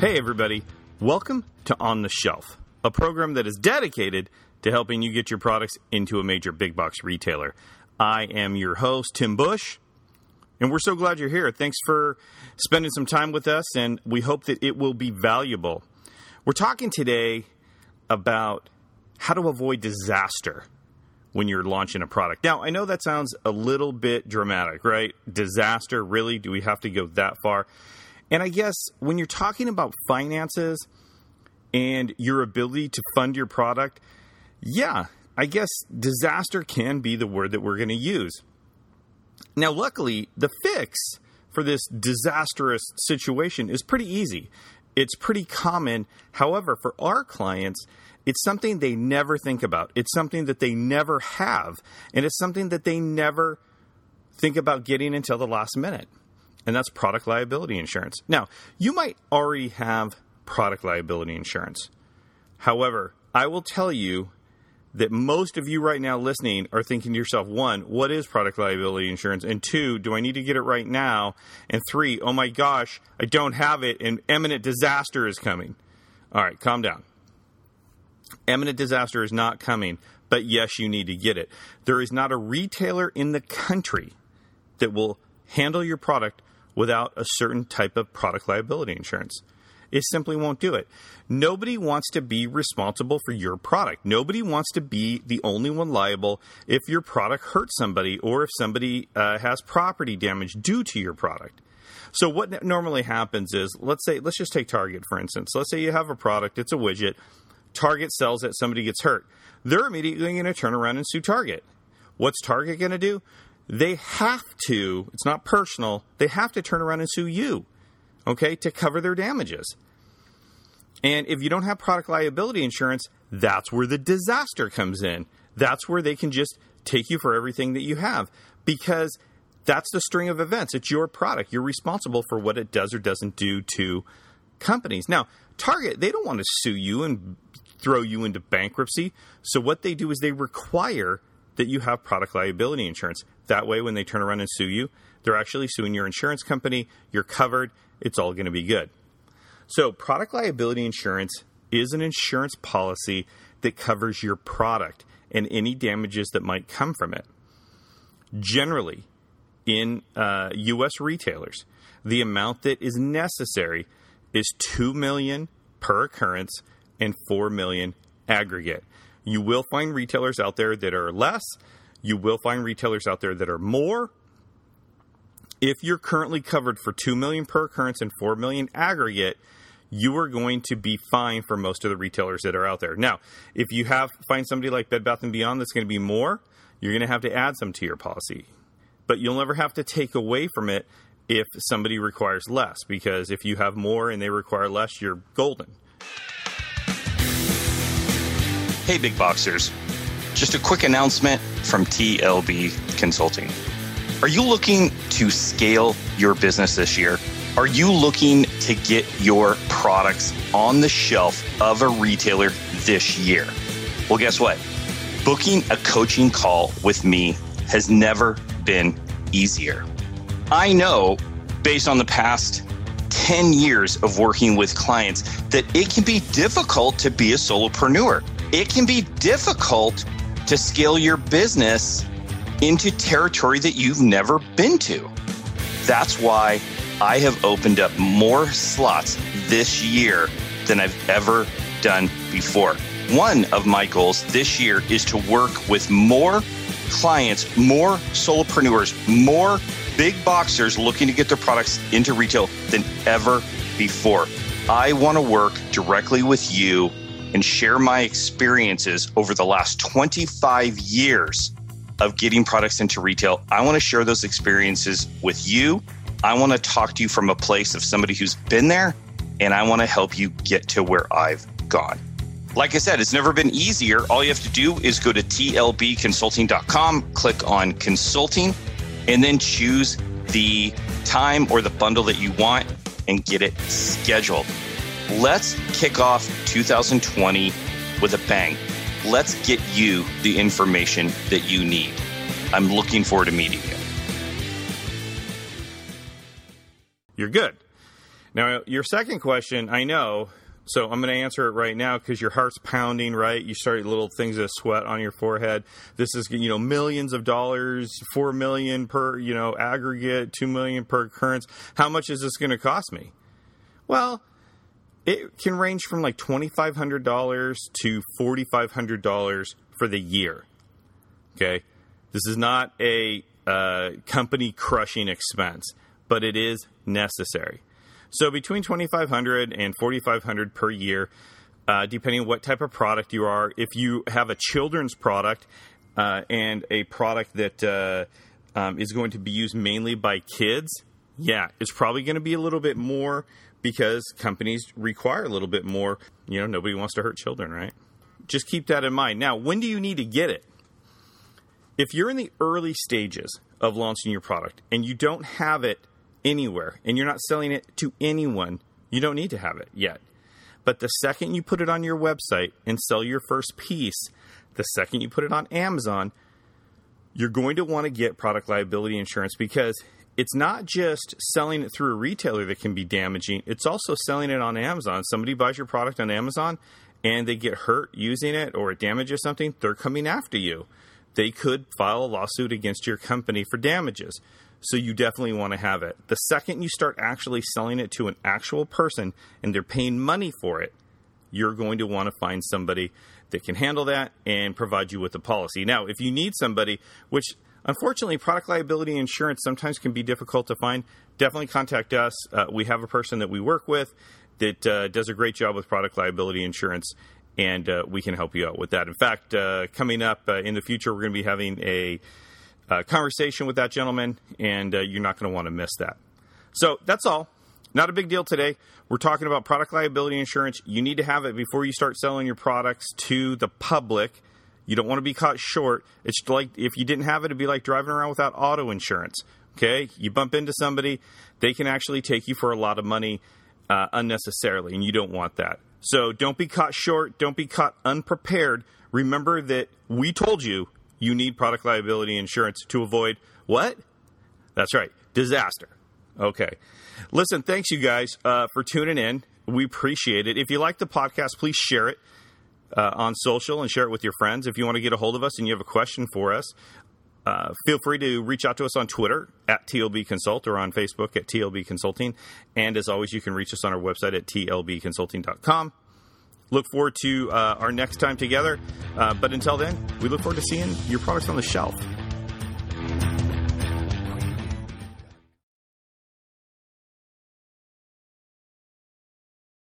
Hey, everybody. Welcome to On the Shelf, a program that is dedicated to helping you get your products into a major big box retailer. I am your host, Tim Bush, and we're so glad you're here. Thanks for spending some time with us, and we hope that it will be valuable. We're talking today about how to avoid disaster when you're launching a product. Now, I know that sounds a little bit dramatic, right? Disaster, really? Do we have to go that far? And I guess when you're talking about finances and your ability to fund your product, yeah, I guess disaster can be the word that we're going to use. Now, luckily, the fix for this disastrous situation is pretty easy. It's pretty common. However, for our clients, it's something they never think about. It's something that they never have. And it's something that they never think about getting until the last minute and that's product liability insurance. Now, you might already have product liability insurance. However, I will tell you that most of you right now listening are thinking to yourself, one, what is product liability insurance? And two, do I need to get it right now? And three, oh my gosh, I don't have it and imminent disaster is coming. All right, calm down. Imminent disaster is not coming, but yes, you need to get it. There is not a retailer in the country that will handle your product without a certain type of product liability insurance. It simply won't do it. Nobody wants to be responsible for your product. Nobody wants to be the only one liable if your product hurts somebody or if somebody uh, has property damage due to your product. So what normally happens is, let's say, let's just take Target for instance. Let's say you have a product, it's a widget. Target sells it, somebody gets hurt. They're immediately going to turn around and sue Target. What's Target going to do? They have to, it's not personal, they have to turn around and sue you, okay, to cover their damages. And if you don't have product liability insurance, that's where the disaster comes in. That's where they can just take you for everything that you have because that's the string of events. It's your product. You're responsible for what it does or doesn't do to companies. Now, Target, they don't want to sue you and throw you into bankruptcy. So what they do is they require that you have product liability insurance. That way, when they turn around and sue you, they're actually suing your insurance company. You're covered. It's all going to be good. So, product liability insurance is an insurance policy that covers your product and any damages that might come from it. Generally, in uh, U.S. retailers, the amount that is necessary is two million per occurrence and four million aggregate. You will find retailers out there that are less. You will find retailers out there that are more. If you're currently covered for 2 million per occurrence and 4 million aggregate, you are going to be fine for most of the retailers that are out there. Now, if you have find somebody like Bed Bath and Beyond that's going to be more, you're going to have to add some to your policy. But you'll never have to take away from it if somebody requires less because if you have more and they require less, you're golden. Hey, big boxers. Just a quick announcement from TLB Consulting. Are you looking to scale your business this year? Are you looking to get your products on the shelf of a retailer this year? Well, guess what? Booking a coaching call with me has never been easier. I know based on the past 10 years of working with clients that it can be difficult to be a solopreneur it can be difficult to scale your business into territory that you've never been to. That's why I have opened up more slots this year than I've ever done before. One of my goals this year is to work with more clients, more solopreneurs, more big boxers looking to get their products into retail than ever before. I want to work directly with you and share my experiences over the last 25 years of getting products into retail. I want to share those experiences with you. I want to talk to you from a place of somebody who's been there, and I want to help you get to where I've gone. Like I said, it's never been easier. All you have to do is go to tlbconsulting.com, click on consulting, and then choose the time or the bundle that you want and get it scheduled. Let's kick off 2020 with a bang. Let's get you the information that you need. I'm looking forward to meeting you. You're good. Now, your second question, I know, so I'm going to answer it right now because your heart's pounding, right? You start little things of sweat on your forehead. This is, you know, millions of dollars, four million per, you know, aggregate, two million per occurrence. How much is this going to cost me? Well, it can range from like $2,500 to $4,500 for the year. Okay. This is not a uh, company crushing expense, but it is necessary. So between 2500 and 4500 per year, uh, depending on what type of product you are. If you have a children's product uh, and a product that uh, um, is going to be used mainly by kids, yeah, it's probably going to be a little bit more because companies require a little bit more. You know, nobody wants to hurt children, right? Just keep that in mind. Now, when do you need to get it? If you're in the early stages of launching your product and you don't have it anywhere and you're not selling it to anyone, you don't need to have it yet. But the second you put it on your website and sell your first piece, the second you put it on Amazon, you're going to want to get product liability insurance because it's not just selling it through a retailer that can be damaging, it's also selling it on Amazon. Somebody buys your product on Amazon and they get hurt using it or it damages something, they're coming after you. They could file a lawsuit against your company for damages. So you definitely want to have it. The second you start actually selling it to an actual person and they're paying money for it, you're going to want to find somebody that can handle that and provide you with a policy. Now, if you need somebody, which unfortunately product liability insurance sometimes can be difficult to find, definitely contact us. Uh, we have a person that we work with that uh, does a great job with product liability insurance, and uh, we can help you out with that. In fact, uh, coming up uh, in the future, we're going to be having a uh, conversation with that gentleman, and you're not going to want to miss that. So that's all. Not a big deal today. We're talking about product liability insurance. You need to have it before you start selling your products to the public. You don't want to be caught short. It's like if you didn't have it, it'd be like driving around without auto insurance. Okay, you bump into somebody, they can actually take you for a lot of money uh, unnecessarily, and you don't want that. So don't be caught short. Don't be caught unprepared. Remember that we told you you need product liability insurance to avoid what? That's right, disaster. Okay. Listen, thanks you guys uh, for tuning in. We appreciate it. If you like the podcast, please share it uh, on social and share it with your friends. If you want to get a hold of us and you have a question for us, uh, feel free to reach out to us on Twitter at TLB Consult or on Facebook at TLB Consulting. And as always, you can reach us on our website at tlbconsulting.com look forward to uh, our next time together. Uh, but until then, we look forward to seeing your products on the shelf.